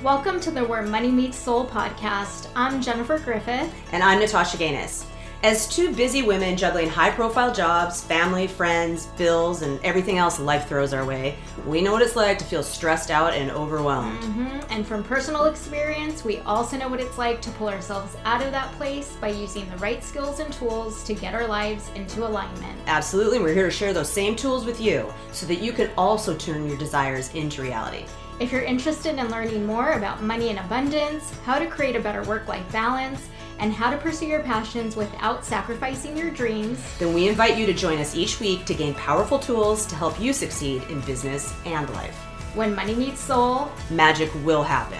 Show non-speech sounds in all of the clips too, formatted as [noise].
Welcome to the Where Money Meets Soul podcast. I'm Jennifer Griffith. And I'm Natasha Gaines. As two busy women juggling high profile jobs, family, friends, bills, and everything else life throws our way, we know what it's like to feel stressed out and overwhelmed. Mm-hmm. And from personal experience, we also know what it's like to pull ourselves out of that place by using the right skills and tools to get our lives into alignment. Absolutely. We're here to share those same tools with you so that you can also turn your desires into reality. If you're interested in learning more about money and abundance, how to create a better work life balance, and how to pursue your passions without sacrificing your dreams, then we invite you to join us each week to gain powerful tools to help you succeed in business and life. When money meets soul, magic will happen.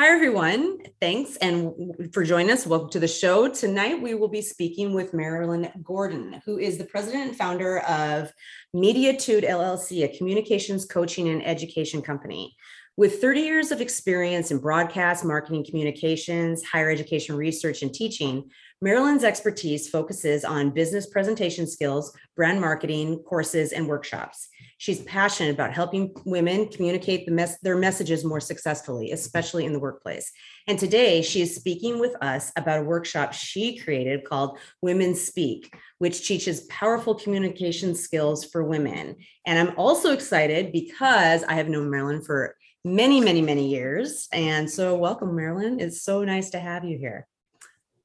Hi, everyone. Thanks and for joining us. Welcome to the show. Tonight, we will be speaking with Marilyn Gordon, who is the president and founder of Mediatude LLC, a communications coaching and education company. With 30 years of experience in broadcast, marketing, communications, higher education research, and teaching, Marilyn's expertise focuses on business presentation skills, brand marketing, courses, and workshops. She's passionate about helping women communicate the mes- their messages more successfully, especially in the workplace. And today she is speaking with us about a workshop she created called Women Speak, which teaches powerful communication skills for women. And I'm also excited because I have known Marilyn for many, many, many years. And so, welcome, Marilyn. It's so nice to have you here.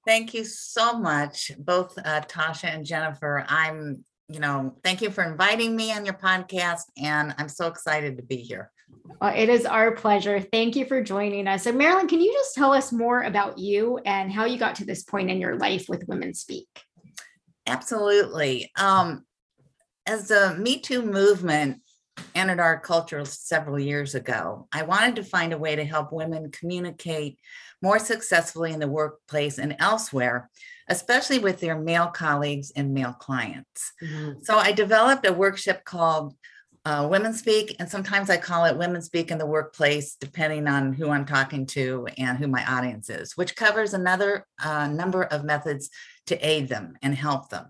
Thank you so much, both uh, Tasha and Jennifer. I'm you know, thank you for inviting me on your podcast. And I'm so excited to be here. Well, it is our pleasure. Thank you for joining us. So, Marilyn, can you just tell us more about you and how you got to this point in your life with Women Speak? Absolutely. Um, as the Me Too movement entered our culture several years ago, I wanted to find a way to help women communicate more successfully in the workplace and elsewhere especially with their male colleagues and male clients. Mm-hmm. So I developed a workshop called uh, Women Speak, and sometimes I call it Women Speak in the Workplace, depending on who I'm talking to and who my audience is, which covers another uh, number of methods to aid them and help them.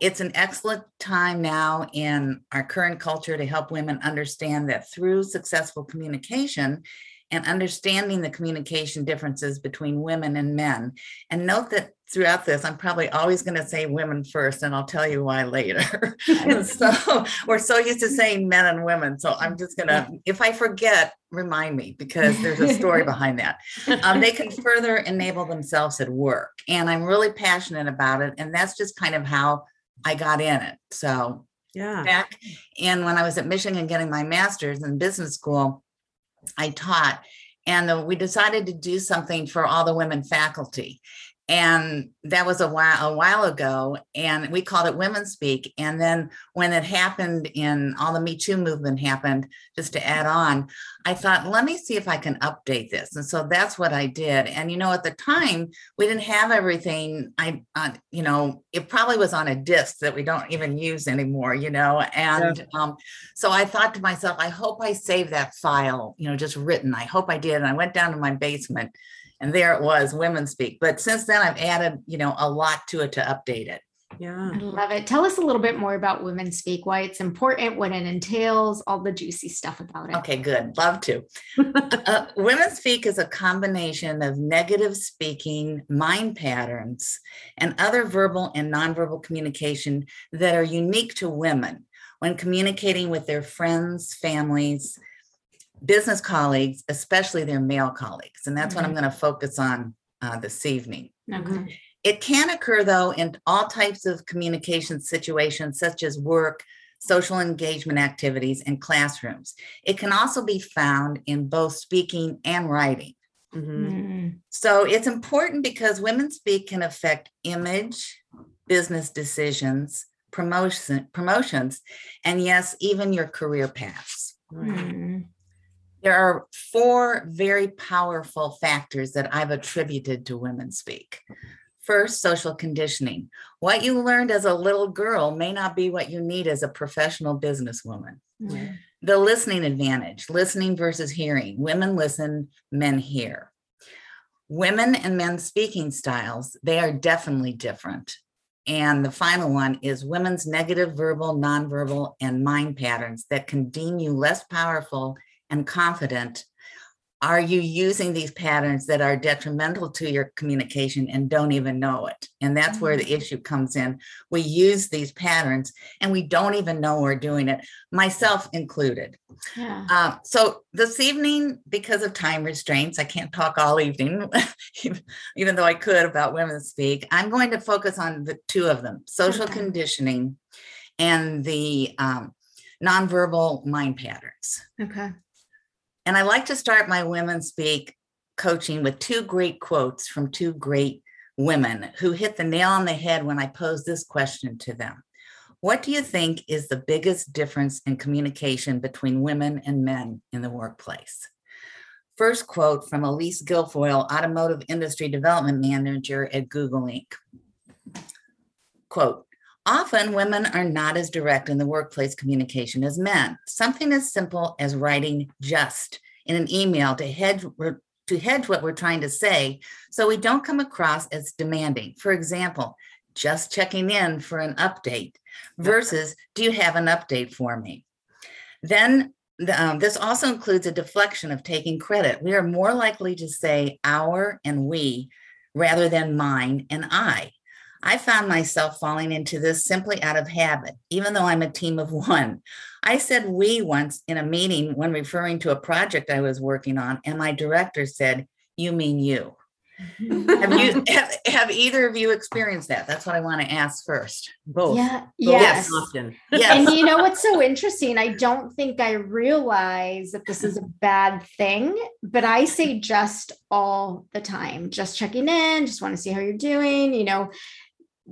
It's an excellent time now in our current culture to help women understand that through successful communication and understanding the communication differences between women and men. And note that throughout this, I'm probably always going to say women first, and I'll tell you why later. and [laughs] [laughs] so we're so used to saying men and women. So I'm just going to, if I forget, remind me because there's a story [laughs] behind that. Um, they can further enable themselves at work. And I'm really passionate about it. And that's just kind of how I got in it. So yeah. Back and when I was at Michigan getting my master's in business school, I taught and the, we decided to do something for all the women faculty and that was a while a while ago and we called it women speak and then when it happened in all the me too movement happened just to add on i thought let me see if i can update this and so that's what i did and you know at the time we didn't have everything i uh, you know it probably was on a disc that we don't even use anymore you know and yeah. um, so i thought to myself i hope i saved that file you know just written i hope i did and i went down to my basement and there it was women speak. But since then i've added you know a lot to it to update it. Yeah. I love it. Tell us a little bit more about women speak why it's important what it entails all the juicy stuff about it. Okay good. Love to. [laughs] Uh, women speak is a combination of negative speaking mind patterns and other verbal and nonverbal communication that are unique to women. When communicating with their friends families business colleagues, especially their male colleagues. And that's mm-hmm. what I'm going to focus on uh, this evening. Okay. It can occur, though, in all types of communication situations, such as work, social engagement activities, and classrooms. It can also be found in both speaking and writing. Mm-hmm. Mm. So it's important because women speak can affect image, business decisions, promotion, promotions, and yes, even your career paths. Mm. There are four very powerful factors that I've attributed to women speak. First, social conditioning. What you learned as a little girl may not be what you need as a professional businesswoman. Mm-hmm. The listening advantage, listening versus hearing. Women listen, men hear. Women and men speaking styles, they are definitely different. And the final one is women's negative verbal, nonverbal, and mind patterns that can deem you less powerful and confident, are you using these patterns that are detrimental to your communication and don't even know it? And that's where the issue comes in. We use these patterns and we don't even know we're doing it, myself included. Yeah. Um, so this evening, because of time restraints, I can't talk all evening, even- [laughs] even though I could about women speak. I'm going to focus on the two of them social Okay. conditioning and the um, nonverbal mind patterns. Okay. And I like to start my women speak coaching with two great quotes from two great women who hit the nail on the head when I posed this question to them. What do you think is the biggest difference in communication between women and men in the workplace? First quote from Elise Guilfoyle, Automotive Industry Development Manager at Google Inc. Quote, Often women are not as direct in the workplace communication as men. Something as simple as writing just in an email to hedge to hedge what we're trying to say so we don't come across as demanding. For example, just checking in for an update versus do you have an update for me? Then the, um, this also includes a deflection of taking credit. We are more likely to say our and we rather than mine and I. I found myself falling into this simply out of habit, even though I'm a team of [laughs] one. I said we once in a meeting when referring to a project I was working on, and my director said, You mean you. Have you [laughs] have, have either of you experienced that? That's what I want to ask first. Both. Yeah. Both Yes. Often. Yes. And you know what's so interesting? I don't think I realize that this is a bad thing, but I say just all the time, just checking in, just want to see how you're doing, you know,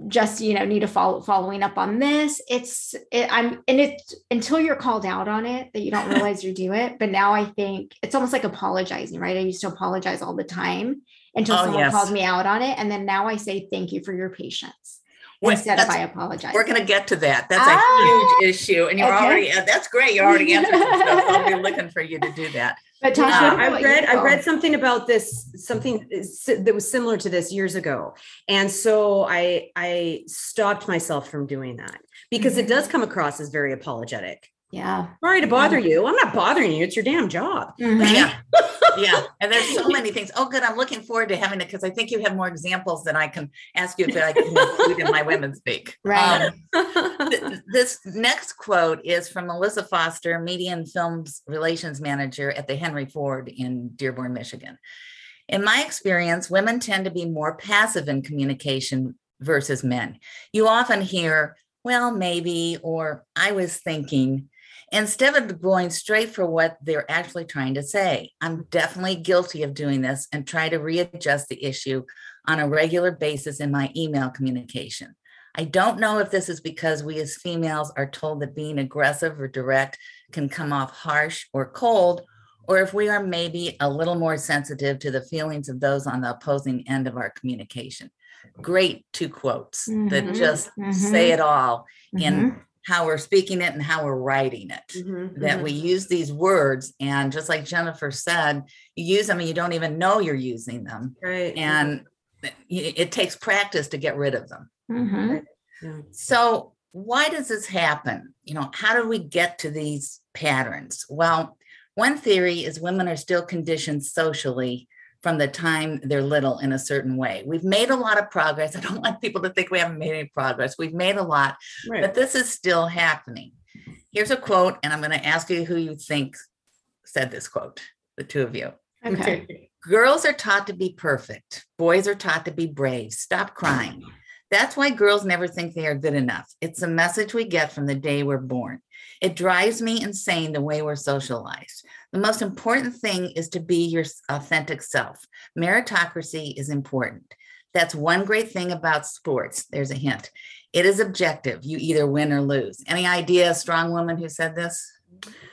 just you know need to follow following up on this it's it, i'm and it's until you're called out on it that you don't [laughs] realize you do it but now i think it's almost like apologizing right i used to apologize all the time until Oh, someone yes. called me out on it and then now i say thank you for your patience instead of i apologize We're going to get to that. That's Ah, a huge issue. And you're okay. already, uh, that's great. You're already answering stuff. I'll be [laughs] looking for you to do that. But Tasha, what I about read I you? read something about this something that was similar to this years ago, and so I I stopped myself from doing that because it does come across as very apologetic. yeah Sorry to bother you. I'm not bothering you. It's your damn job. Mhm. Yeah. Yeah. And there's so many things. Oh, good. I'm looking forward to having it because I think you have more examples that I can ask you if I can include in my women speak. Right. Um, th- this next quote is from Melissa Foster, Media and Films Relations Manager at the Henry Ford in Dearborn, Michigan. In my experience, women tend to be more passive in communication versus men. You often hear, well, maybe, or I was thinking, instead of going straight for what they're actually trying to say. I'm definitely guilty of doing this and try to readjust the issue on a regular basis in my email communication. I don't know if this is because we as females are told that being aggressive or direct can come off harsh or cold, or if we are maybe a little more sensitive to the feelings of those on the opposing end of our communication. Great two quotes that Mhm, just mhm. say it all in Mhm. How we're speaking it and how we're writing it. Mhm, That mhm. we use these words, and just like Jennifer said, you use them and you don't even know you're using them. right And it it takes practice to get rid of them. Mhm. Yeah. So, why does this happen? You know, how do we get to these patterns? Well, one theory is women are still conditioned socially from the time they're little in a certain way. We've made a lot of progress. [laughs] I don't want people to think we haven't made any progress. We've made a lot, Right. but this is still happening. Here's a quote, and I'm going to ask you who you think said this quote, the two of you. okay [laughs] Girls are taught to be perfect. Boys are taught to be brave. Stop crying. That's why girls never think they are good enough. It's a message we get from the day we're born. It drives me insane the way we're socialized. The most important thing is to be your authentic self. Meritocracy is important. That's one great thing about sports. There's a hint. It is objective. You either win or lose. Any idea, strong woman who said this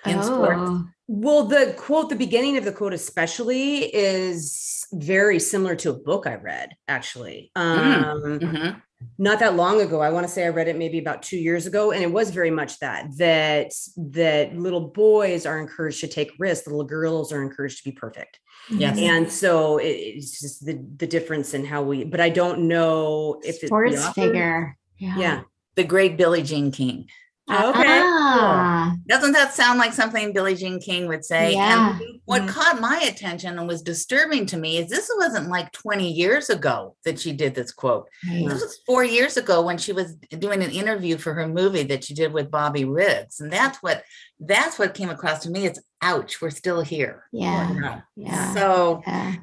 in sports? Oh. Well, the quote, the beginning of the quote, especially, is very similar to a book I read, actually. Um, Mhm. Not that long ago. I want to say I read it maybe about two years ago, and it was very much that that that little boys are encouraged to take risks, little girls are encouraged to be perfect, Yes. And so it, it's just the the difference in how we. But I don't know if it's the sports author. figure. Yeah. Yeah, The great Billie Jean King. Okay, Ah, Doesn't that sound like something Billie Jean King would say? Yeah. And what Mhm. caught my attention and was disturbing to me is this wasn't like 20 years ago that she did this quote. right. This was four years ago when she was doing an interview for her movie that she did with Bobby Riggs. And that's what that's what came across to me. It's ouch, we're still here. Yeah. Yeah. So Yeah.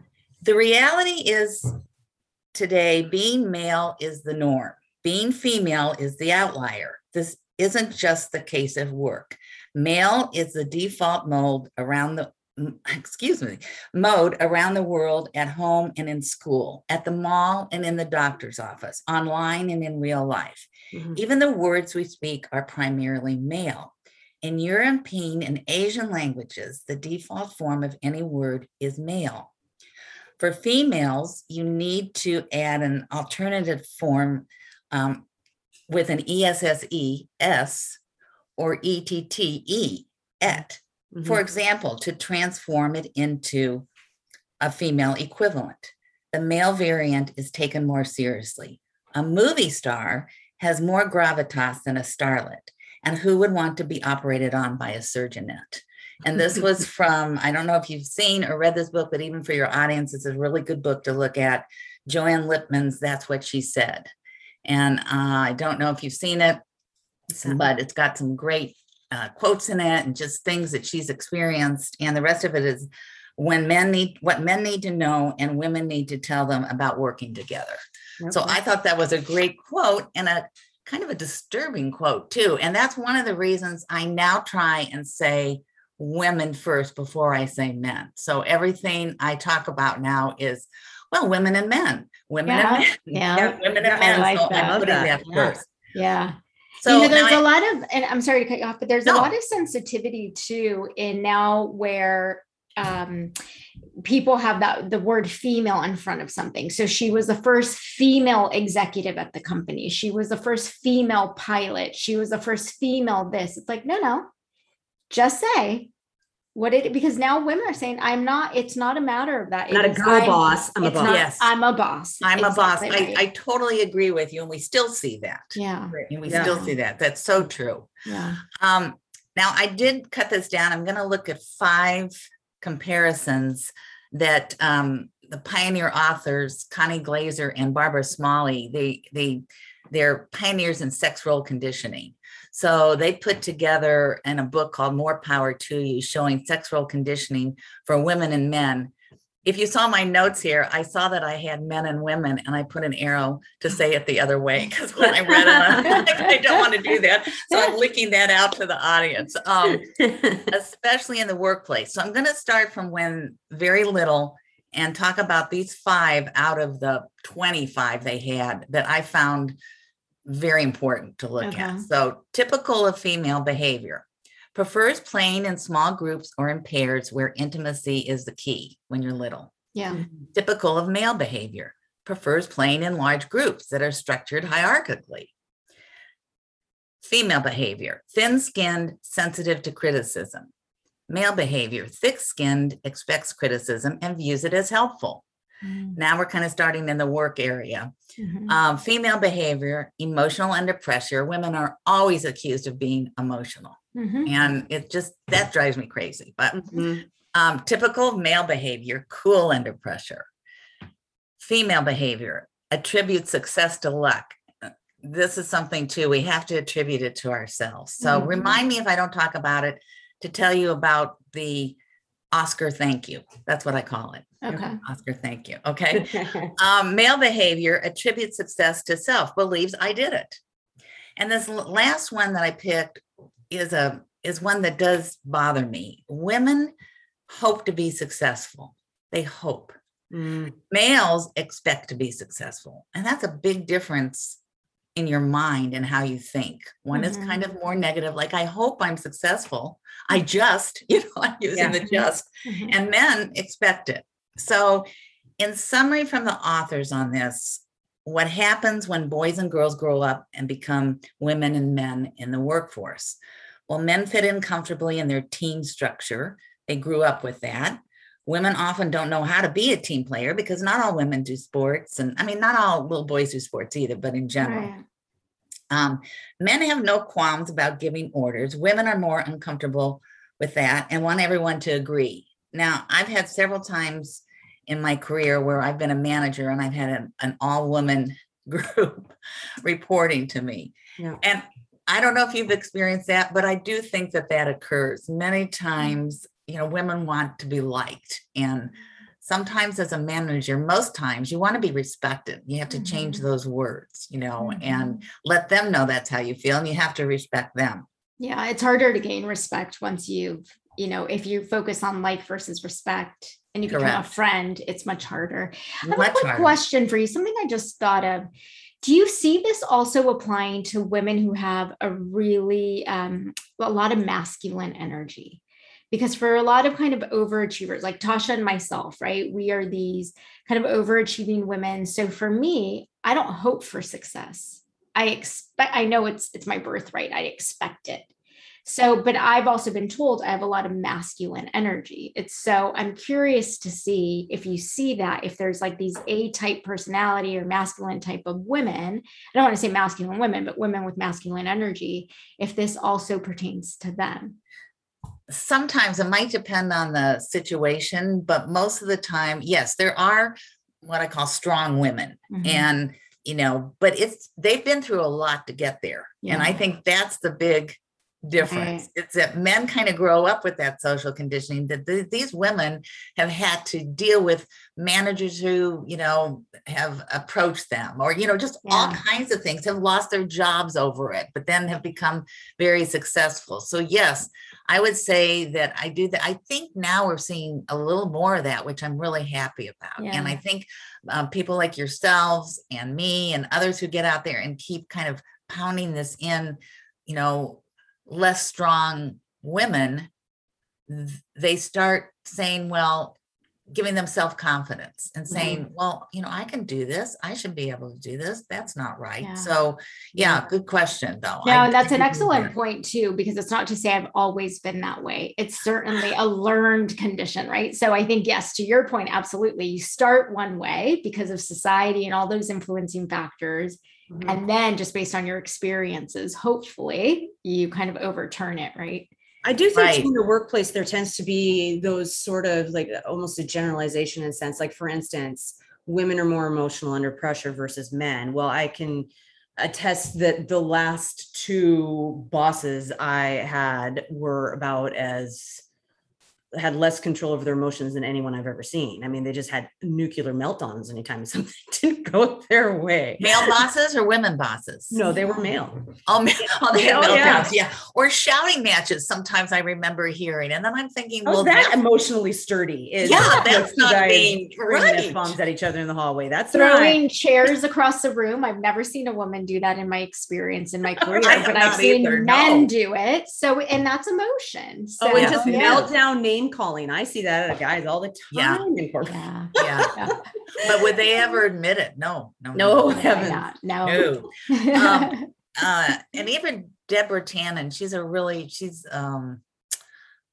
the reality is today being male is the norm being female is the outlier this isn't just the case of work male is the default mode around the [laughs] excuse me mode around the world at home and in school at the mall and in the doctor's office online and in real life Mhm. even the words we speak are primarily male. In European and Asian languages, the default form of any word is male. For females, you need to add an alternative form um, with an E ESSE, S, or ETTE, et. For Mhm. example, to transform it into a female equivalent. The male variant is taken more seriously. A movie star has more gravitas than a starlet. And who would want to be operated on by a surgeonette? And this [laughs] was from, I don't know if you've seen or read this book, but even for your audience, it's a really good book to look at. Joanne Lipman's That's What She Said. And uh, I don't know if you've seen it, but it's got some great uh, quotes in it and just things that she's experienced. And the rest of it is when men need what men need to know and women need to tell them about working together. So I thought that was a great quote and a kind of a disturbing quote too. And that's one of the reasons I now try and say women first before I say men. So everything I talk about now is well, women and men, women Yeah, and men, [laughs] yeah. women Yeah, and I men. like so that. Putting that, that yeah. first. Yeah. So you know, there's I- a lot of, and I'm sorry to cut you off, but there's a lot of sensitivity too in now where um, people have that the word female in front of something. So she was the first female executive at the company. She was the first female pilot. She was the first female this. It's like, no, no, just say what it because now women are saying, I'm not, it's not a matter of that. Not It a girl I'm- boss. I'm a boss. not- Yes. I'm a boss. I'm a boss. Exactly I, I totally agree with you. And we still see that. yeah. And we Yeah. still see that. That's so true. Yeah. Um, now I did cut this down. I'm going to look at five comparisons that um, the pioneer authors Connie Glaser and Barbara Smalley they they they're pioneers in sex role conditioning. So they put together in a book called More Power to You, showing sex role conditioning for women and men. If you saw my notes here, I saw that I had men and women, and I put an arrow to say it the other way because when I read it, I'm [laughs] like, I don't want to do that. So I'm leaking that out to the audience. Um, [laughs] especially in the workplace. So I'm going to start from when very little and talk about these five out of the 25 they had that I found very important to look Okay. at. So typical of female behavior prefers playing in small groups or in pairs where intimacy is the key when you're little. Yeah. Mm-hmm. Typical of male behavior prefers playing in large groups that are structured hierarchically. Female behavior thin skinned, sensitive to criticism. Male behavior thick skinned, expects criticism and views it as helpful. Mm, Now we're kind of starting in the work area. mhm. Um, female behavior, emotional under pressure. Women are always accused of being emotional. Mhm. And it just, that drives me crazy. But Mhm. um, typical male behavior, cool under pressure. Female behavior, attribute success to luck. Uh, This is something too, we have to attribute it to ourselves. So Mhm. remind me if I don't talk about it to tell you about the Oscar thank you. That's what I call it. Okay. Oscar thank you. Okay. [laughs] um, male behavior attributes success to self, believes I did it. And this last one that I picked is a is one that does bother me. Women hope to be successful. They hope. Mm, Males expect to be successful. And that's a big difference in your mind and how you think. One is kind of more negative, like, I hope I'm successful. I just, [laughs] you know, I'm using Yeah. the just Mhm. and men expect it. So, in summary from the authors on this, what happens when boys and girls grow up and become women and men in the workforce? Well, men fit in comfortably in their team structure. They grew up with that. Women often don't know how to be a team player because not all women do sports. And I mean, not all little boys do sports either, but in general. Right. Um, men have no qualms about giving orders. Women are more uncomfortable with that and want everyone to agree. Now, I've had several times in my career where I've been a manager and I've had an, an all woman [laughs] group reporting to me. Yeah. And I don't know if you've experienced that, but I do think that that occurs many times. You know, women want to be liked. And sometimes as a manager, most times you want to be respected. You have to change Mhm. those words, you know, Mhm. and let them know that's how you feel. And you have to respect them. Yeah, it's harder to gain respect once you've, you know, if you focus on like versus respect and you become a friend, it's much harder. I have a quick harder. question for you, something I just thought of. Do you see this also applying to women who have a really um, a lot of masculine energy? Because for a lot of kind of overachievers, like Tasha and myself, right? We are these kind of overachieving women. So for me, I don't hope for success. I expect I know it's it's my birthright. I expect it. So, but I've also been told I have a lot of masculine energy. It's so I'm curious to see if you see that, if there's like these A type personality or masculine type of women. I don't want to say masculine women, but women with masculine energy, if this also pertains to them. Sometimes it might depend on the situation, but most of the time, yes, there are what I call strong women. Mhm. And, you know, but it's they've been through a lot to get there. And I think that's the big difference. It's that men kind of grow up with that social conditioning that th- these women have had to deal with managers who, you know, have approached them or, you know, just all kinds of things, have lost their jobs over it, but then have become very successful. So, yes, I would say that I do that. I think now we're seeing a little more of that, which I'm really happy about. And I think um, people like yourselves and me and others who get out there and keep kind of pounding this in, you know, less strong women, they start saying, well, giving them self confidence and saying, well, you know, I can do this. I should be able to do this. That's not right. Yeah. So, yeah, good question, though. No, I- and that's I an excellent that. point too, because it's not to say I've always been that way. It's certainly a learned condition, right? So I think, yes, to your point, absolutely. You start one way because of society and all those influencing factors. Mhm. And then just based on your experiences, hopefully you kind of overturn it, right? I do think Right. in the workplace there tends to be those sort of like almost a generalization in a sense. Like for instance, women are more emotional under pressure versus men. Well, I can attest that the last two bosses I had were about as had less control over their emotions than anyone I've ever seen. I mean, they just had nuclear meltdowns anytime [laughs] something didn't go their way. Male bosses or women bosses? No, they were male. [laughs] Oh, ma- oh, they have Oh, yeah. meltdowns, yeah. Or shouting matches. Sometimes I remember hearing, and then I'm thinking, How's well, that that's emotionally sturdy? Is Yeah, that's not being- bringing right. F-bombs at each other in the hallway. That's Throwing right. chairs across the room. I've never seen a woman do that in my experience in my [laughs] career, but I've not seen either, men no. do it. So, and that's emotion. So, Oh, and Yeah. just yeah. meltdown name calling. I see that at guys all the Yeah. time in corporate. Yeah. yeah. [laughs] Yeah. But would they ever [laughs] admit it? No, no, No. Why heavens. not? No. no. [laughs] Um, uh, and even Deborah Tannen, she's a really she's um,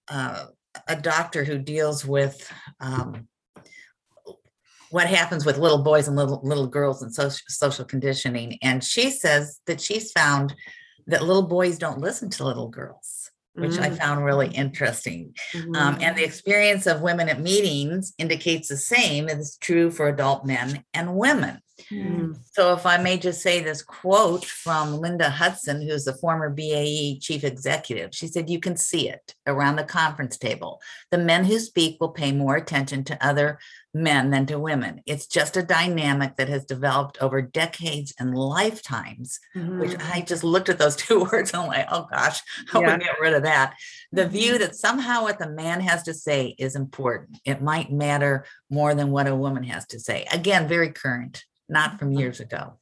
uh, a doctor who deals with um, what happens with little boys and little little girls and social social conditioning. And she says that she's found that little boys don't listen to little girls, which I Mm, found really interesting. mhm. Um, and the experience of women at meetings indicates the same is true for adult men and women. Mm. So, if I may just say this quote from Linda Hudson, who's the former BAE chief executive, she said, You can see it around the conference table. The men who speak will pay more attention to other men than to women. It's just a dynamic that has developed over decades and lifetimes, which Mhm. I just looked at those [laughs] two words and I'm like, Oh gosh, how Yeah. we get rid of that. The view Mhm. that somehow what the man has to say is important. It might matter more than what a woman has to say. Again, very current, not from years ago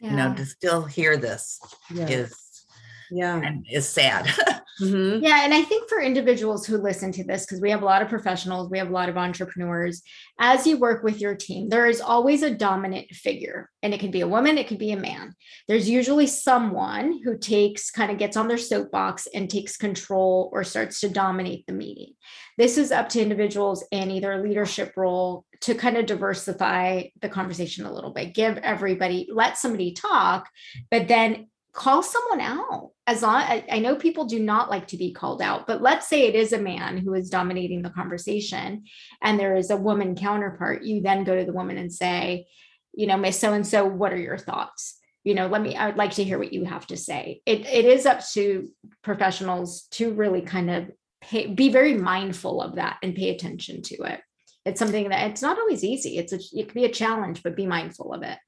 you know to still hear this yeah. is yeah. and is sad [laughs] Mhm. Yeah, and I think for individuals who listen to this, because we have a lot of professionals, we have a lot of entrepreneurs, as you work with your team, there is always a dominant figure, and it can be a woman, it can be a man. There's usually someone who takes kind of gets on their soapbox and takes control or starts to dominate the meeting. This is up to individuals in either a leadership role to kind of diversify the conversation a little bit, give everybody, let somebody talk, but then call someone out. As long I, I know people do not like to be called out but let's say it is a man who is dominating the conversation and there is a woman counterpart you then go to the woman and say you know miss so and so what are your thoughts? You know let me i would like to hear what you have to say. It, it is up to professionals to really kind of pay, be very mindful of that and pay attention to it it's something that it's not always easy it's a it can be a challenge but be mindful of it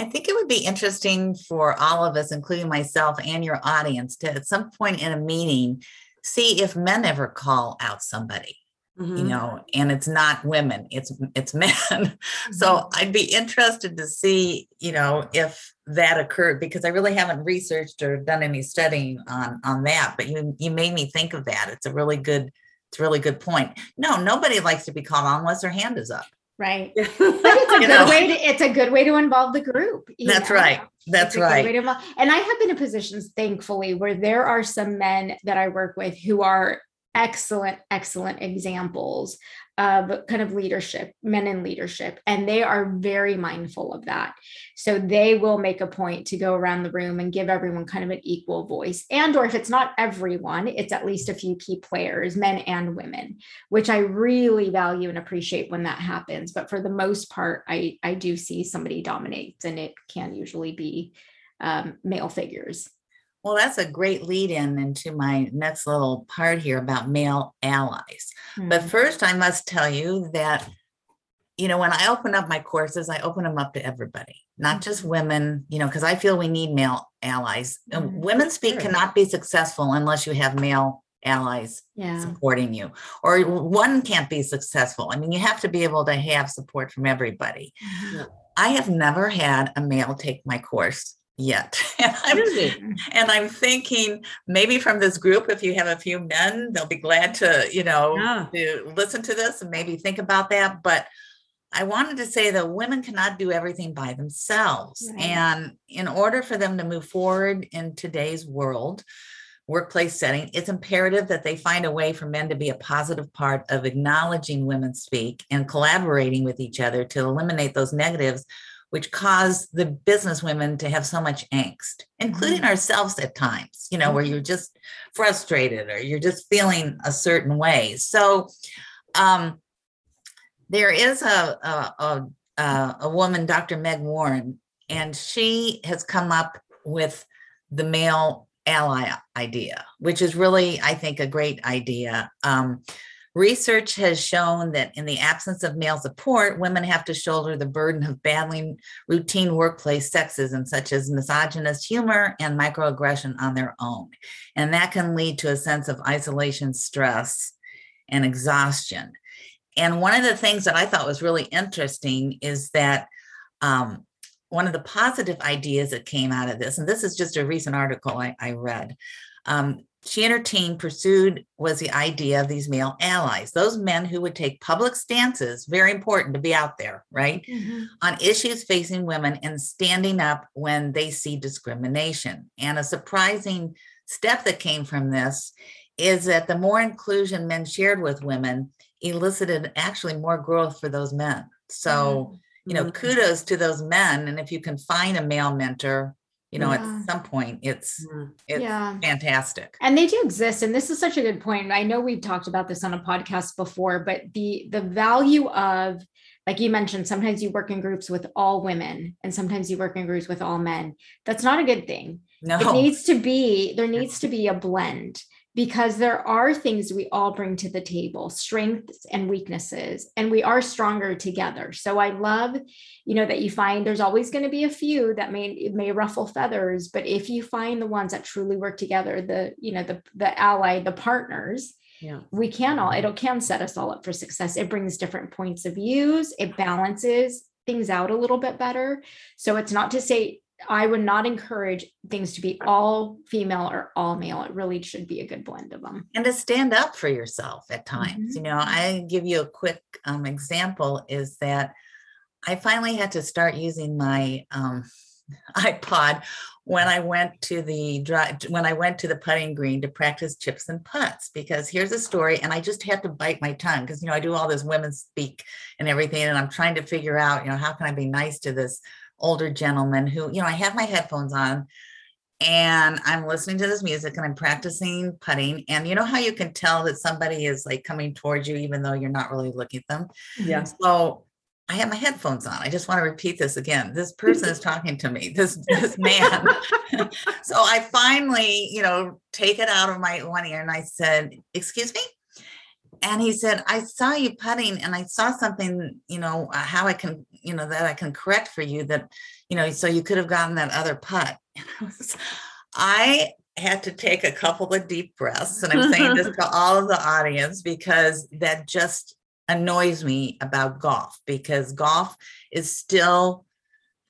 I think it would be interesting for all of us, including myself and your audience, to at some point in a meeting see if men ever call out somebody. Mm-hmm. You know, and it's not women, it's it's [laughs] men. Mm-hmm. So I'd be interested to see, you know, if that occurred because I really haven't researched or done any studying on on that. But you you made me think of that. It's a really good, it's a really good point. No, nobody likes to be called on unless their hand is up. Right. [laughs] but it's a good know. way to it's a good way to involve the group. That's know? right. That's right. and I have been in positions, thankfully, where there are some men that I work with who are excellent, excellent examples of kind of leadership, men in leadership, and they are very mindful of that. So they will make a point to go around the room and give everyone kind of an equal voice. And or if it's not everyone, it's at least a few key players, men and women, which I really value and appreciate when that happens. But for the most part, I I do see somebody dominates, and it can usually be um, male figures. Well, that's a great lead in into my next little part here about male allies. Mm-hmm. But hmm. first, I must tell you that, you know, when I open up my courses, I open them up to everybody, not mm-hmm. just women, you know, because I feel we need male allies. Mm-hmm. Women speak sure. cannot be successful unless you have male allies yeah. supporting you or one can't be successful i mean you have to be able to have support from everybody mm-hmm. i have never had a male take my course yet. [laughs] And I'm, and I'm thinking maybe from this group, if you have a few men, they'll be glad to, you know, yeah. to listen to this and maybe think about that. But I wanted to say that women cannot do everything by themselves. Right. And in order for them to move forward in today's world, workplace setting, it's imperative that they find a way for men to be a positive part of acknowledging women speak and collaborating with each other to eliminate those negatives which cause the business women to have so much angst, including mm-hmm. ourselves at times, you know, mm-hmm. where you're just frustrated or you're just feeling a certain way. So um, there is a, a, a, a woman, Dr. Meg Warren, and she has come up with the male ally idea, which is really, I think, a great idea. Um, Research has shown that in the absence of male support, women have to shoulder the burden of battling routine workplace sexism, such as misogynist humor and microaggression on their own. And that can lead to a sense of isolation, stress, and exhaustion. And one of the things that I thought was really interesting is that um, one of the positive ideas that came out of this, and this is just a recent article I, I read, um, she and her team pursued was the idea of these male allies, those men who would take public stances, very important to be out there, right, mm-hmm. on issues facing women and standing up when they see discrimination. And a surprising step that came from this is that the more inclusion men shared with women elicited actually more growth for those men. So, mm-hmm. you know, mm-hmm. kudos to those men. And if you can find a male mentor, you know yeah. at some point it's it's yeah. fantastic. And they do exist and this is such a good point. I know we've talked about this on a podcast before but the the value of like you mentioned sometimes you work in groups with all women and sometimes you work in groups with all men. That's not a good thing. No. it needs to be there needs to be a blend because there are things we all bring to the table strengths and weaknesses and we are stronger together. So i love you know that you find there's always going to be a few that may may ruffle feathers but if you find the ones that truly work together the you know the the ally the partners yeah. we can all mm-hmm. it'll can set us all up for success. It brings different points of views. It balances things out a little bit better. So it's not to say I would not encourage things to be all female or all male. It really should be a good blend of them. And to stand up for yourself at times. Mm-hmm. You know, I give you a quick um, example is that I finally had to start using my um, [laughs] iPod when I went to the when I went to the putting green to practice chips and putts because here's a story and I just had to bite my tongue because you know I do all this women speak and everything and I'm trying to figure out you know how can I be nice to this older gentleman who, you know, I have my headphones on and I'm listening to this music and I'm practicing putting. And you know how you can tell that somebody is like coming towards you, even though you're not really looking at them? Yeah. So I have my headphones on. I just want to repeat this again. This [laughs] person is talking to me, this, this man. [laughs] so I finally, you know, take it out of my one ear and I said, Excuse me? And he said, I saw you putting and I saw something, you know, uh, how I can, you know, that I can correct for you that, you know, so you could have gotten that other putt. [laughs] I had to take a couple of deep breaths. And I'm saying this [laughs] to all of the audience because that just annoys me about golf because golf is still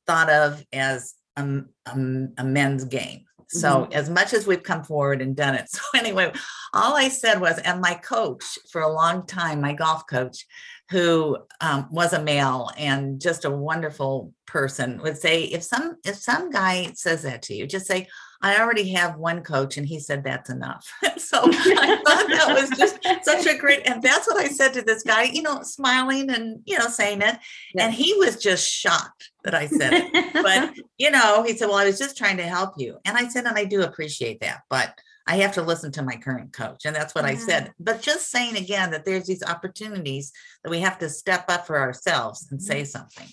thought of as a, a, a men's game. So mm-hmm. as much as we've come forward and done it. [laughs] So anyway, all I said was, and my coach for a long time, my golf coach, who um, was a male and just a wonderful person, would say, if some if some guy says that to you, just say, I already have one coach, and he said that's enough. [laughs] so [laughs] I thought that was just such a great, and that's what I said to this guy, you know, smiling and you know saying it, yeah. and he was just shocked that I said it. but [laughs] you know, he said, "Well, I was just trying to help you," and I said, "And I do appreciate that, but." I have to listen to my current coach. And that's what yeah. I said. But just saying again that there's these opportunities that we have to step up for ourselves and say mm-hmm. something.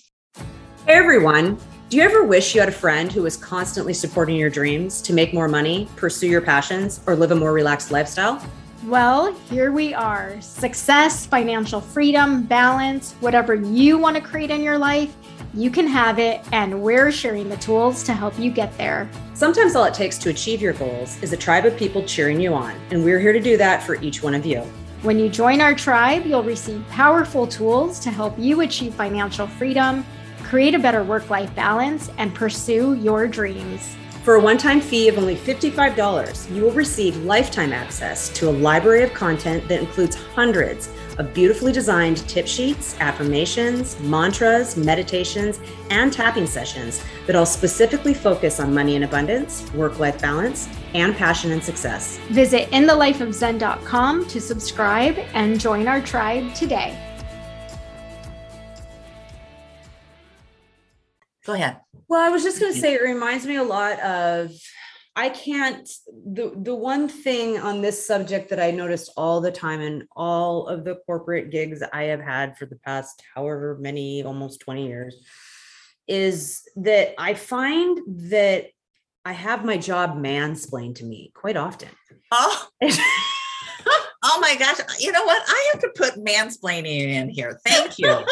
Hey everyone, do you ever wish you had a friend who was constantly supporting your dreams to make more money, pursue your passions, or live a more relaxed lifestyle? Well, here we are. Success, financial freedom, balance, whatever you want to create in your life, you can have it, and we're sharing the tools to help you get there. Sometimes all it takes to achieve your goals is a tribe of people cheering you on, and we're here to do that for each one of you. When you join our tribe, you'll receive powerful tools to help you achieve financial freedom create a better work life balance, and pursue your dreams. For a one time fee of only $55, you will receive lifetime access to a library of content that includes hundreds of beautifully designed tip sheets, affirmations, mantras, meditations, and tapping sessions that all specifically focus on money and abundance, work life balance, and passion and success. Visit inthelifeofzen.com to subscribe and join our tribe today. Go ahead. Well, I was just going to say it reminds me a lot of I can't the the one thing on this subject that I noticed all the time in all of the corporate gigs I have had for the past however many almost 20 years is that I find that I have my job mansplained to me quite often. Oh. [laughs] Oh my gosh. You know what? I have to put mansplaining in here. Thank you. [laughs]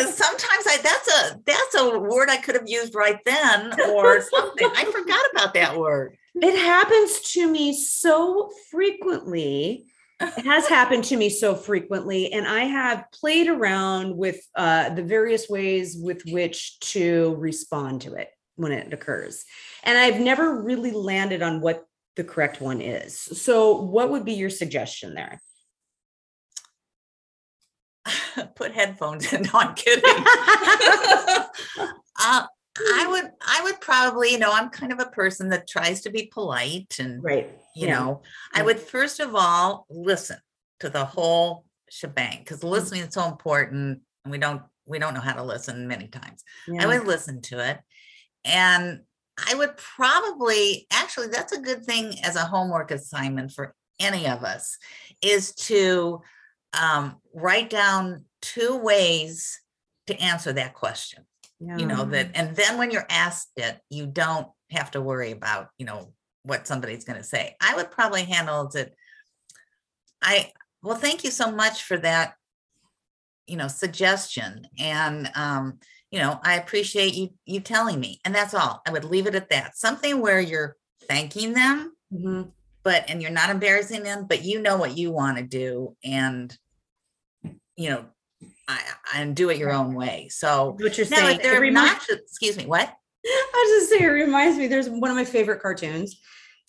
Because sometimes I that's a that's a word I could have used right then or [laughs] something. I forgot about that word. It happens to me so frequently. It has [laughs] happened to me so frequently, and I have played around with uh, the various ways with which to respond to it when it occurs. And I've never really landed on what the correct one is. So, what would be your suggestion there? [laughs] Put headphones in. [laughs] No, I'm kidding. [laughs] uh, I would, I would probably, you know, I'm kind of a person that tries to be polite and, right. You yeah. know, yeah. I would first of all listen to the whole shebang because mm-hmm. listening is so important, and we don't, we don't know how to listen many times. Yeah. I would listen to it, and I would probably actually that's a good thing as a homework assignment for any of us is to um, write down two ways to answer that question. Yeah. You know that, and then when you're asked it, you don't have to worry about you know what somebody's going to say. I would probably handle it. I well, thank you so much for that. You know, suggestion and um, you know, I appreciate you you telling me. And that's all. I would leave it at that. Something where you're thanking them, mm-hmm. but and you're not embarrassing them, but you know what you want to do and you know, I, and do it your own way. So what you're saying, if they're reminds, not, excuse me, what? I was just saying, it reminds me. There's one of my favorite cartoons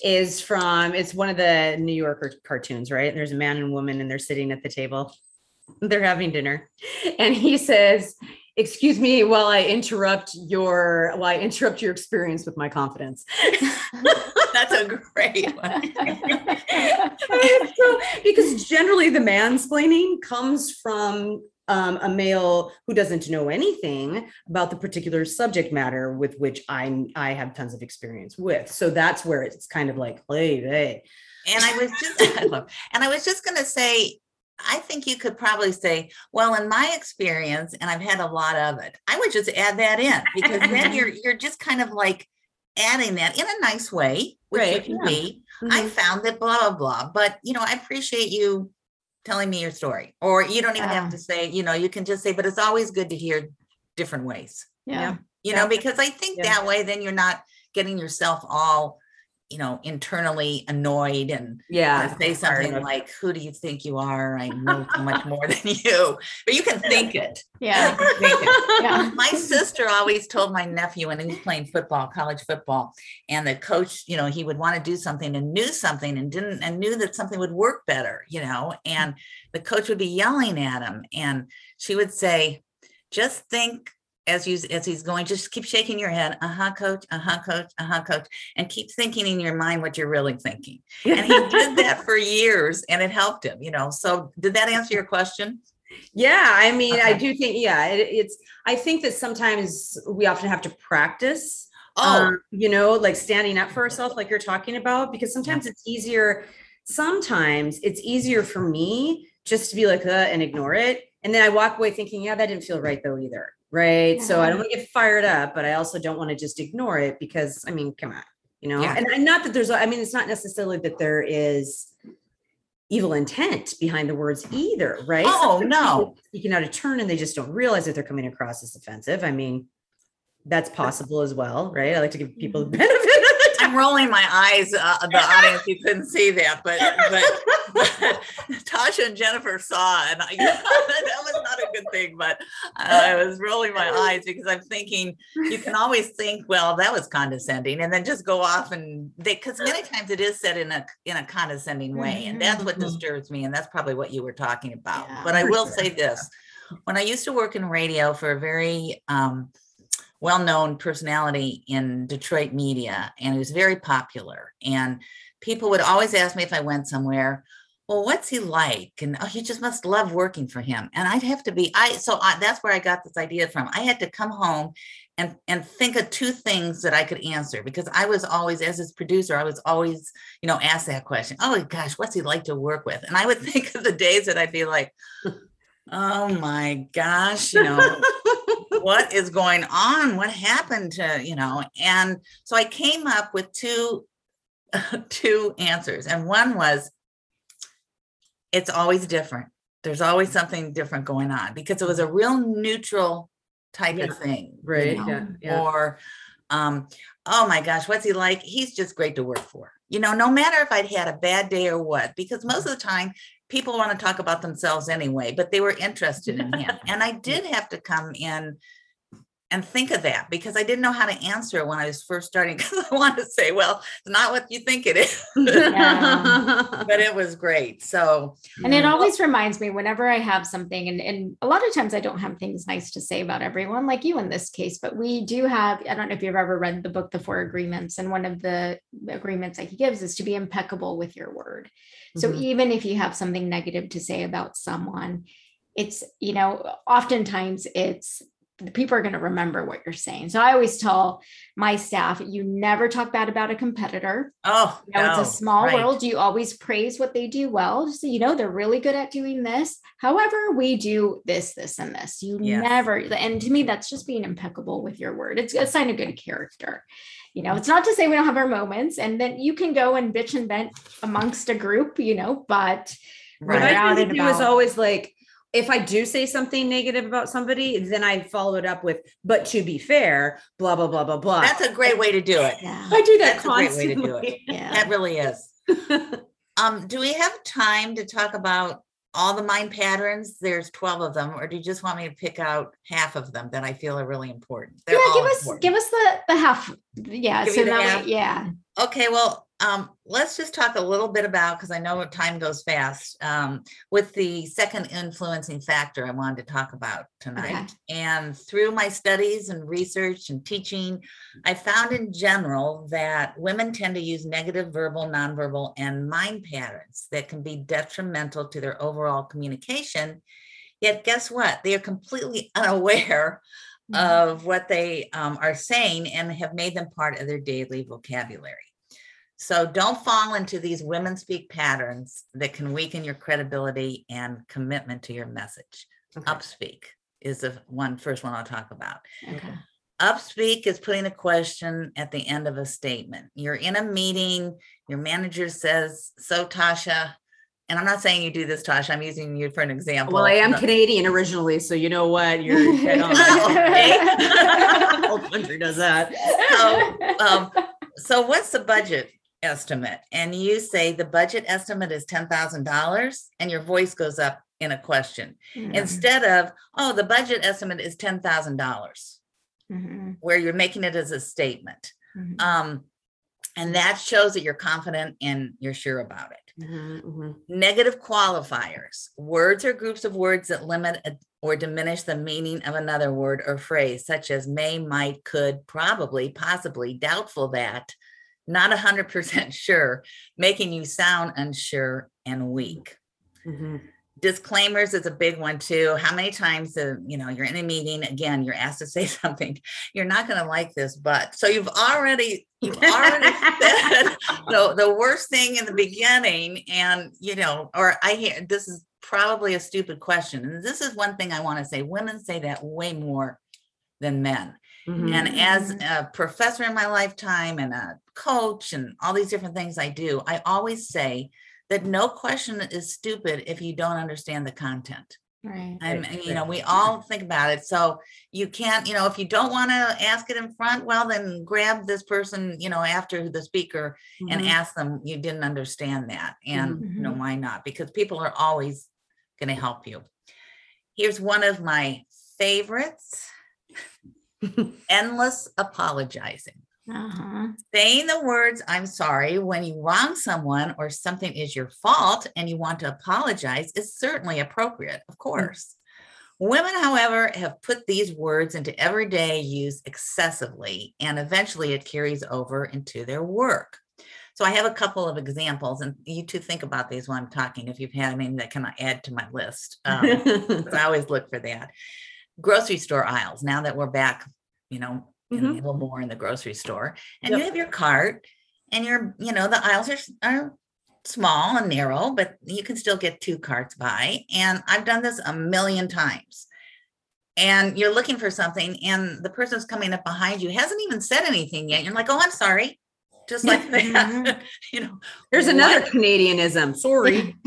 is from it's one of the New Yorker cartoons, right? There's a man and woman, and they're sitting at the table, they're having dinner, and he says, excuse me while I interrupt your while I interrupt your experience with my confidence. [laughs] That's a great one. so, because generally the mansplaining comes from um, a male who doesn't know anything about the particular subject matter with which I'm I have tons of experience with. So that's where it's kind of like, hey, hey. And I was just, [laughs] I love, and I was just going to say, I think you could probably say, well, in my experience, and I've had a lot of it, I would just add that in because then you're [laughs] you're just kind of like adding that in a nice way, which Right, can yeah. be. I Mhm. found that blah blah blah. But you know, I appreciate you telling me your story. Or you don't even Yeah. have to say, you know, you can just say, but it's always good to hear different ways. Yeah. You Yeah. know, because I think that way then you're not getting yourself all, you know, internally annoyed and yeah. say something like, "Who do you think you are? I know so much more than [laughs] you." But you can think it. Yeah. You can think it. Yeah. My sister always told my nephew when he was playing football, college football, and the coach, you know, he would want to do something and knew something and didn't and knew that something would work better, you know, and the coach would be yelling at him, and she would say, "Just think." As you as he's going, just keep shaking your head. Uh huh, coach. Uh huh, coach. Uh huh, coach. And keep thinking in your mind what you're really thinking and he [laughs] did that for years and it helped him you know so did that answer your question Yeah, I mean, I do think, yeah, it, it's, I think that sometimes we often have to practice, oh um, you know, like standing up for ourselves, like you're talking about, because sometimes it's easier, sometimes it's easier for me just to be like, uh, and ignore it. And then I walk away thinking, yeah, that didn't feel right though either. Right. So I don't want to get fired up, but I also don't want to just ignore it because, I mean, come on, you know, Yeah. and, and not that there's, I mean, it's not necessarily that there is evil intent behind the words either, right? Oh, Sometimes no. Speaking out of turn and they just don't realize that they're coming across as offensive. I mean, that's possible as well, right? I like to give people the [laughs] benefit i'm rolling my eyes uh, the [laughs] audience you couldn't see that but but, but [laughs] tasha and jennifer saw and I, [laughs] that was not a good thing but uh, i was rolling my eyes because i'm thinking you can always think well that was condescending and then just go off and they because many [gasps] times it is said in a in a condescending way and that's what Mhm. disturbs me and that's probably what you were talking about Yeah, but i will sure. say this when i used to work in radio for a very um, well-known personality in detroit media and he was very popular. And people would always ask me if i went somewhere well what's he like? And oh you just must love working for him. And i'd have to be i so I, that's where i got this idea from. I had to come home and and think of two things that i could answer because i was always as his producer i was always you know asked that question oh gosh what's he like to work with? And i would [laughs] think of the days that i'd be like oh my gosh you know what is going on what happened to you know and so i came up with two [laughs] two answers and one was it's always different there's always something different going on because it was a real neutral type Yeah. of thing you right. know? Yeah. Yeah. or um oh my gosh what's he like he's just great to work for you know no matter if i'd had a bad day or what because most of the time people want to talk about themselves anyway but they were interested in him. [laughs] And i did have to come in and think of that because i didn't know how to answer it when i was first starting [laughs] because i wanted to say well it's not what you think it is [laughs] but it was great so And it always reminds me whenever I have something, and, and a lot of times I don't have things nice to say about everyone, like you in this case, but we do have, I don't know if you've ever read the book, The Four Agreements, and one of the agreements that he gives is to be impeccable with your word. So Mhm. even if you have something negative to say about someone, it's, you know, oftentimes it's, the people are going to remember what you're saying. So I always tell my staff, you never talk bad about a competitor. oh You know, no, it's a small right. world. You always praise what they do well. So, you know, they're really good at doing this. However, we do this, this, and this. You Yes. never, and to me, that's just being impeccable with your word. It's a sign of good character. You know, it's not to say we don't have our moments and then you can go and bitch and vent amongst a group, you know, but What I out tend and to do is always like, if I do say something negative about somebody, then I follow it up with, but to be fair, blah, blah, blah, blah, blah. that's a great way to do it yeah. I do that that's a great way to do it. constantly. Yeah. that really is [laughs] Um, do we have time to talk about all the mind patterns? There's 12 of them, or do you just want me to pick out half of them that I feel are really important? They're yeah, give us important. give us the the half. Yeah. Give so the now, we- half? yeah. Okay, well, um, let's just talk a little bit about because I know time goes fast. Um, with the second influencing factor, I wanted to talk about tonight. And through my studies and research and teaching, I found in general that women tend to use negative verbal, nonverbal, and mind patterns that can be detrimental to their overall communication Yet guess what? They are completely [laughs] unaware Mm-hmm. of what they um, are saying and have made them part of their daily vocabulary. So don't fall into these women speak patterns that can weaken your credibility and commitment to your message. Okay. Upspeak is the one first one I'll talk about. Okay. Upspeak is putting a question at the end of a statement. You're in a meeting, your manager says, So, Tasha, and I'm not saying you do this, Tasha, I'm using you for an example. Well, I am Canadian originally, so you know what? You're [laughs] on. Okay. [laughs] Whole country does that. So, um, so what's the budget estimate? And you say the budget estimate is ten thousand dollars, and your voice goes up in a question Mhm. instead of, oh, the budget estimate is ten thousand dollars, Mhm. where you're making it as a statement. Mhm. Um, and that shows that you're confident and you're sure about it. Mhm, mhm. Negative qualifiers. Words or groups of words that limit a- or diminish the meaning of another word or phrase, such as may, might, could, probably, possibly, doubtful that, not 100% [laughs] sure, making you sound unsure and weak. Mhm. Disclaimers is a big one too. How many times, uh, you know, you're in a meeting, again, you're asked to say [laughs] something, you're not going to like this, but so you've already, you've already said [laughs] the, the worst thing in the beginning and you know or i hear this is probably a stupid question and this is one thing i want to say women say that way more than men Mhm. and as a professor in my lifetime and a coach and all these different things i do i always say that no question is stupid if you don't understand the content Right. I'm, Right, you know, we all think about it. So you can't, you know, if you don't want to ask it in front, well, then grab this person, you know, after the speaker and Mhm. ask them, you didn't understand that. And, you know, Mhm. why not? Because people are always going to help you. Here's one of my favorites endless apologizing. Uh-huh. Saying the words, I'm sorry, when you wrong someone or something is your fault and you want to apologize is certainly appropriate, of course. Women, however, have put these words into everyday use excessively, and eventually it carries over into their work. So I have a couple of examples, and you two think about these while I'm talking. If you've had any that can I add to my list, um, I [laughs] always look for that. Grocery store aisles. Now that we're back, you know, Mhm. a little more in the grocery store, and Yep. you have your cart, and you're, you know, the aisles are, are small and narrow, but you can still get two carts by. And I've done this a million times. And you're looking for something, and the person's coming up behind you hasn't even said anything yet. You're like, "Oh, I'm sorry," just like that. Mhm. [laughs] you know, There's another Canadianism. Sorry. [laughs] [laughs]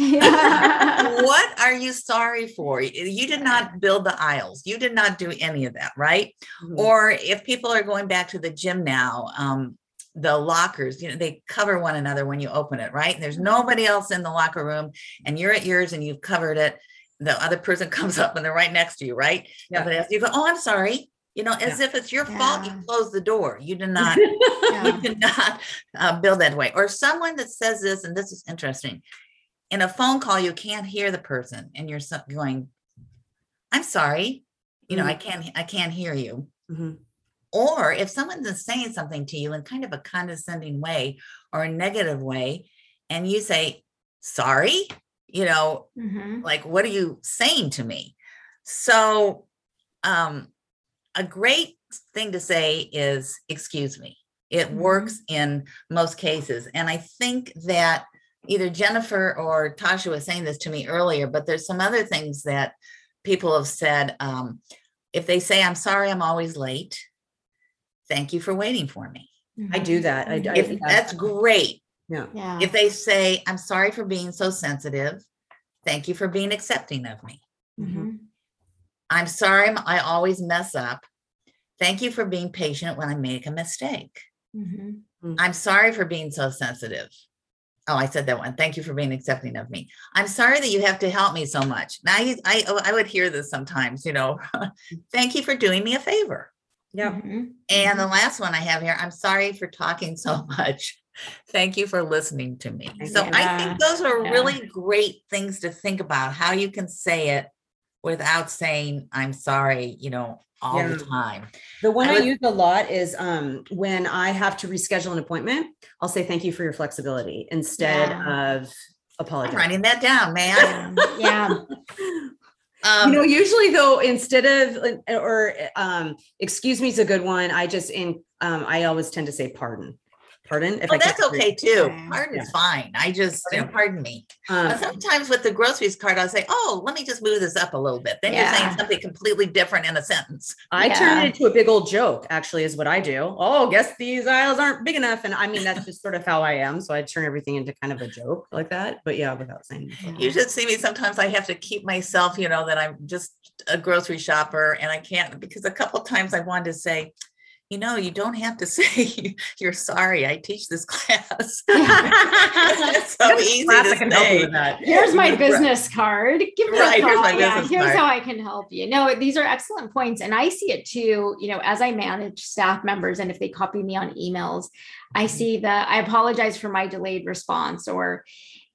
What are you sorry for? You did not build the aisles. You did not do any of that, right? Mhm. Or if people are going back to the gym now, um, the lockers, you know, they cover one another when you open it, right? There's nobody else in the locker room, and you're at yours and you've covered it. The other person comes up and they're right next to you, right? Yeah. Nobody else. You go, oh, I'm sorry. You know, as if it's your fault. You Yeah. close the door. You did [laughs] not you Yeah. did not uh, build that way. Or someone that says this, and this is interesting. In a phone call, you can't hear the person, and you're going, "I'm sorry, you know, I can't, I can't hear you." Mhm. Or if someone's saying something to you in kind of a condescending way or a negative way, and you say, "Sorry," you know, Mhm. like what are you saying to me so um a great thing to say is excuse me it Mhm. works in most cases and i think that either jennifer or tasha was saying this to me earlier but there's some other things that people have said um if they say i'm sorry i'm always late thank you for waiting for me I do that. I, I if yeah. that's great yeah. Yeah. if they say i'm sorry for being so sensitive thank you for being accepting of me Mhm. I'm sorry, I always mess up. Thank you for being patient when I make a mistake. Mhm. I'm sorry for being so sensitive. Oh, I said that one. Thank you for being accepting of me. I'm sorry that you have to help me so much. Now, I, I, oh, I would hear this sometimes, you know. [laughs] Thank you for doing me a favor. Yeah. Mhm. And the last one I have here I'm sorry for talking so [laughs] much. Thank you for listening to me. So you. I think those are Yeah. really great things to think about how you can say it without saying, I'm sorry, you know, all the time. The one I I, would- use a lot is um, when I have to reschedule an appointment, I'll say thank you for your flexibility instead Yeah. of I'm writing that down, man. Um, Yeah. Um, [laughs] you know, usually though, instead of or um, excuse me is a good one. I just in um, I always tend to say pardon. Pardon? If well, I that's can't- okay too. Yeah. Pardon's Yeah. fine. I just, you know, pardon me. Um, But sometimes with the groceries card, I'll say, oh, let me just move this up a little bit. Then you're saying something completely different in a sentence. I turn it into a big old joke, actually, is what I do. Oh, guess these aisles aren't big enough. And I mean, that's just sort of how I am. So I turn everything into kind of a joke like that. But yeah, without saying it. You should see me sometimes I have to keep myself, you know, that I'm just a grocery shopper and I can't because a couple times I wanted to say, you know, you don't have to [laughs] say you're sorry. I teach this [laughs] class. [laughs] it's so easy to and help you say. that. Here's my business card. Give me Right, a here's call. my yeah, here's card. how I can help you. No, these are excellent points. And I see it too, you know, as I manage staff members and if they copy me on emails, I Mm-hmm. see that I apologize for my delayed response or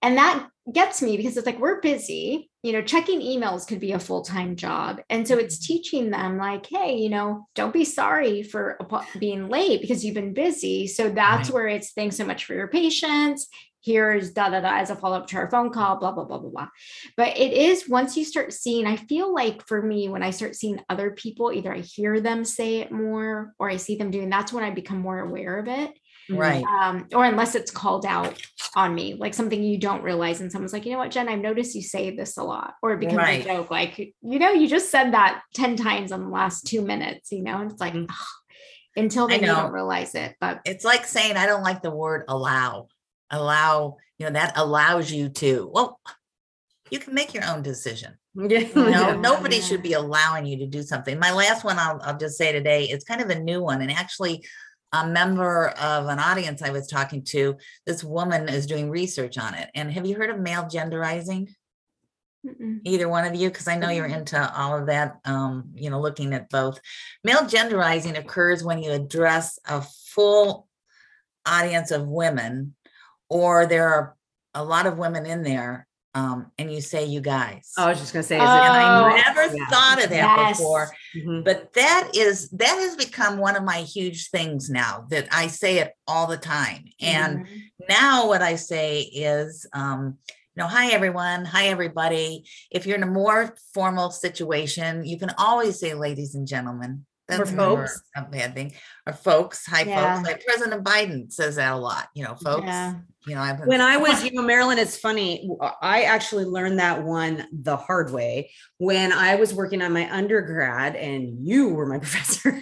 and that gets me because it's like we're busy, you know, checking emails could be a full-time job. And so Mm-hmm. it's teaching them like, hey, you know, don't be sorry for being late because you've been busy. So that's Right. where it's thanks so much for your patience here's da da da as a follow up to our phone call, blah, blah, blah, blah, blah. But it is once you start seeing, I feel like for me, when I start seeing other people, either I hear them say it more or I see them doing that's when I become more aware of it. Right. Um, or unless it's called out on me, like something you don't realize, and someone's like, you know what, Jen, I've noticed you say this a lot, or it becomes Right. a joke, like, you know, you just said that 10 times in the last two minutes, you know, and it's like, Mhm. ugh, until I then you don't realize it. But It's like saying, I don't like the word allow. Allow, you know, that allows you to. Well, you can make your own decision. [laughs] Yeah. You know, nobody Yeah. should be allowing you to do something. My last one, I'll, I'll just say today, it's kind of a new one. And actually, a member of an audience I was talking to, this woman is doing research on it. And have you heard of male genderizing? mm-mm. Either one of you? Because I know you're into all of that, um, you know, looking at both. Male genderizing occurs when you address a full audience of women, or there are a lot of women in there, um, and you say you guys. I was just gonna say, is Oh, and I never yeah. thought of that Yes. before. Mhm. But that is that has become one of my huge things now that I say it all the time. And Mhm. now what I say is, um, you know, hi everyone, hi everybody. If you're in a more formal situation, you can always say, ladies and gentlemen. Or That's never folks. a bad thing. Or folks, hi Yeah. folks. Like President Biden says that a lot. You know, folks. Yeah. You know, I've when I was, [laughs] you know, Marilyn, it's funny. Uh, I actually learned that one the hard way when I was working on my undergrad, and you were my [laughs] professor.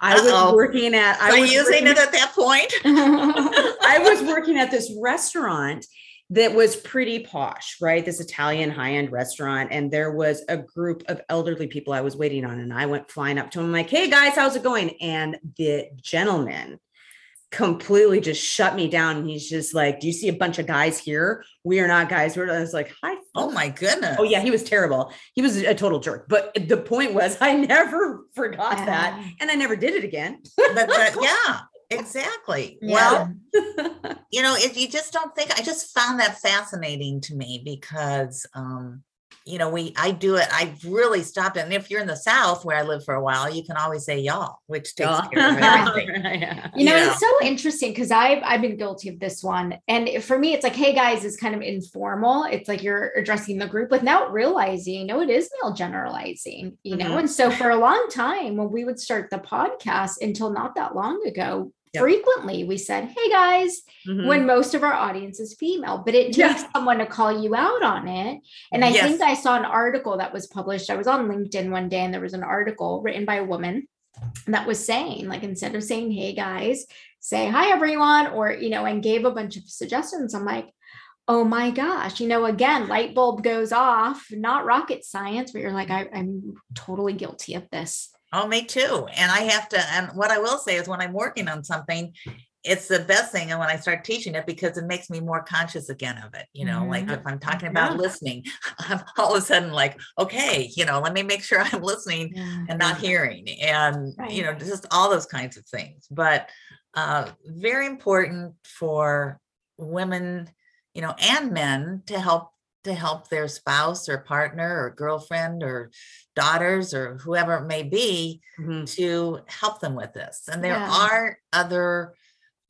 I was Uh-oh. working at. I so was using working- it at that point. [laughs] I was working at this restaurant that was pretty posh, right? This Italian high end restaurant. And there was a group of elderly people I was waiting on. And I went flying up to them, I'm like, hey guys, how's it going? And the gentleman completely just shut me down. And he's just like, Do you see a bunch of guys here? We are not guys. We're I was like, Hi. Oh my goodness. Oh yeah, he was terrible. He was a total jerk. But the point was, [laughs] I never forgot that, and I never did it again. but, but [laughs] yeah, exactly. Yeah. Well, [laughs] you know, if you just don't think, I just found that fascinating to me because, um, you know, we, I do it, I've really stopped it. And if you're in the South where I lived for a while, you can always say y'all, which takes care of everything. [laughs] Yeah. You know, Yeah. it's so interesting because I've I've been guilty of this one. And for me, it's like, hey guys, it's kind of informal. It's like you're addressing the group without realizing, no, it is male generalizing, you know. Mhm. And so for a long time, when we would start the podcast until not that long ago, Yep. frequently we said, Hey guys, Mhm. when most of our audience is female, but it Yeah. takes someone to call you out on it. And I think I saw an article that was published. I was on LinkedIn one day and there was an article written by a woman that was saying, like, instead of saying, hey guys, say hi everyone, or, you know, and gave a bunch of suggestions. I'm like, oh my gosh, you know, again, light bulb goes off, not rocket science, but you're like, I, I'm totally guilty of this. Oh, me too. And I have to, and what I will say is when I'm working on something, it's the best thing. And when I start teaching it, because it makes me more conscious again of it. You know, like Mhm. if I'm talking about Yeah. listening, [laughs] I'm all of a sudden like, okay, you know, let me make sure I'm listening and not hearing and you know just all those kinds of things but uh very important for women you know and men to help to help their spouse or partner or girlfriend or daughters or whoever it may be Mhm. to help them with this and there Yeah. are other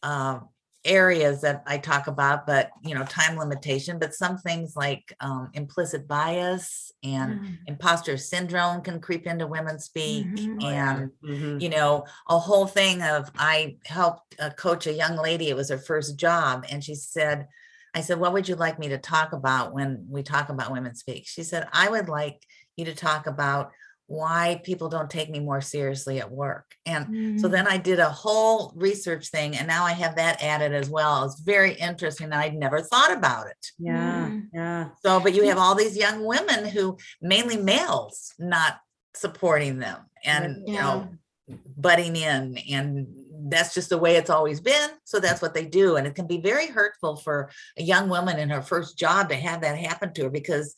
uh, areas that I talk about, but you know, time limitation, but some things like um, implicit bias and Mm. imposter syndrome can creep into women speak. Mhm. And, Mhm. you know, a whole thing of I helped uh, coach a young lady, it was her first job. And she said, I said, What would you like me to talk about when we talk about women speak? She said, I would like you to talk about why people don't take me more seriously at work. And so Mm. then I did a whole research thing, and now I have that added as well. It's very interesting. and I'd never thought about it. Yeah, Mm. yeah. So, but you have all these young women who, mainly males, not supporting them and, you know, butting in. And that's just the way it's always been. So that's what they do. And it can be very hurtful for a young woman in her first job to have that happen to her because,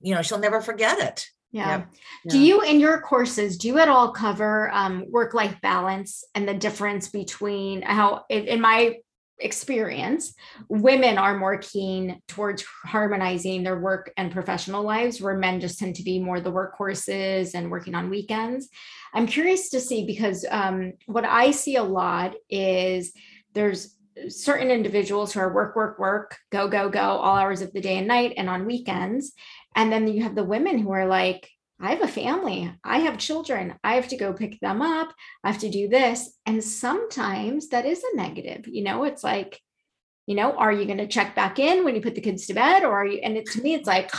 you know, she'll never forget it. Yeah. Do yeah. you, in your courses, do you at all cover um, work life balance and the difference between how, in, in my experience, women are more keen towards harmonizing their work and professional lives, where men just tend to be more the workhorses and working on weekends? I'm curious to see because um, what I see a lot is there's certain individuals who are work, work, work, go, go, go, all hours of the day and night and on weekends. And then you have the women who are like, I have a family, I have children, I have to go pick them up, I have to do this. And sometimes that is a negative, you know, it's like, you know, are you going to check back in when you put the kids to bed? Or are you, and it, to me, it's like,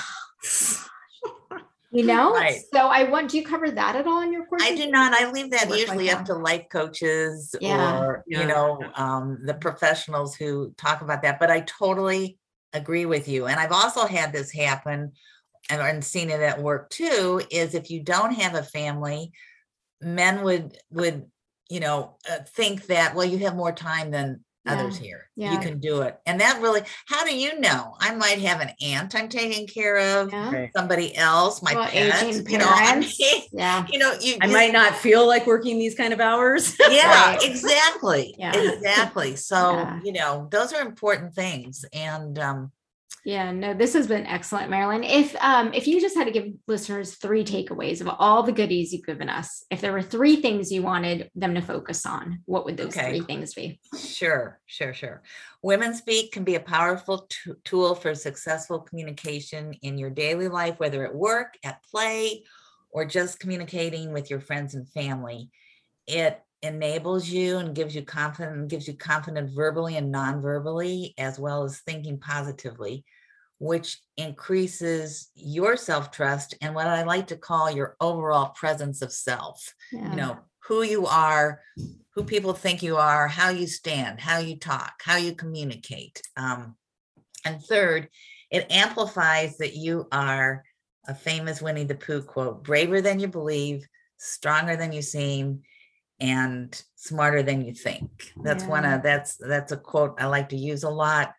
[sighs] you know, Right. so I want, do you cover that at all in your course? I do not. I leave that Work-life usually up balance. to life coaches Yeah. or, Yeah. you know, um, the professionals who talk about that. But I totally agree with you. And I've also had this happen and, and seen it at work too, is if you don't have a family, men would, would, you know, uh, think that, well, you have more time than others here. You can do it. And that really, how do you know? I might have an aunt I'm taking care of, Yeah. Somebody else, my Well, pet, aging you know, I parents. mean, [laughs] Yeah. you know, you I you- might not feel like working these kind of hours. [laughs] yeah Right. exactly Yeah. exactly so Yeah. you know those are important things and um Yeah, no, this has been excellent, Marilyn. If um if you just had to give listeners three takeaways of all the goodies you've given us, if there were three things you wanted them to focus on, what would those Okay. three things be? sure sure sure women speak can be a powerful t- tool for successful communication in your daily life whether at work at play or just communicating with your friends and family it enables you and gives you confidence gives you confidence verbally and non-verbally as well as thinking positively which increases your self-trust and what i like to call your overall presence of self. Yeah. you know who you are who people think you are how you stand how you talk how you communicate um, and third it amplifies that you are a famous winnie the pooh quote braver than you believe stronger than you seem and smarter than you think. That's one of that's that's a quote i like to use a lot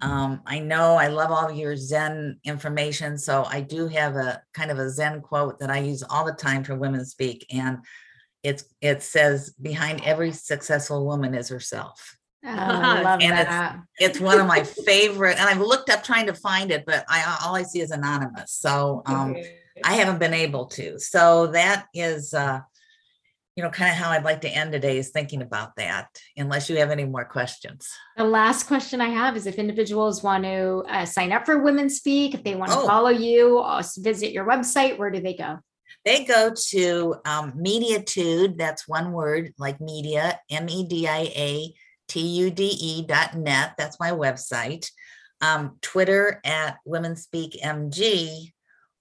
um, I know I love all your Zen information, so I do have a kind of a Zen quote that I use all the time for women speak, and it's it says, "Behind every successful woman is herself." Oh, I [laughs] love And it's- that. It's one of my favorite, and I've [laughs] looked up trying to find it, but I all I see is anonymous, so um, I haven't been able to. So that is, uh, you know, kind of how I'd like to end today is thinking about that. Unless you have any more questions. The last question I have is if individuals want to uh, sign up for Women Speak, if they want to Oh. follow you, or visit your website, where do they go? They go to um, Mediatude, that's one word, like media, M E D I A T U D E dot net. That's my website. Um, Twitter at Women Speak MG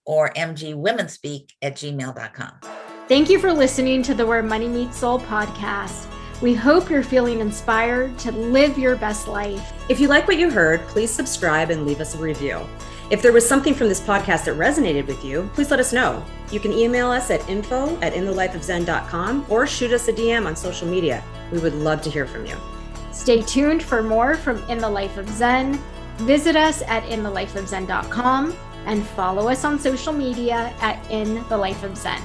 or MG Women Speak at gmail.com. Thank you for listening to the Where Money Meets Soul podcast. We hope you're feeling inspired to live your best life. If you like what you heard, please subscribe and leave us a review. If there was something from this podcast that resonated with you, please let us know. You can email us at info at inthelifeofzen.com or shoot us a DM on social media. We would love to hear from you. Stay tuned for more from In the Life of Zen. Visit us at inthelifeofzen.com and follow us on social media at In the Life of Zen.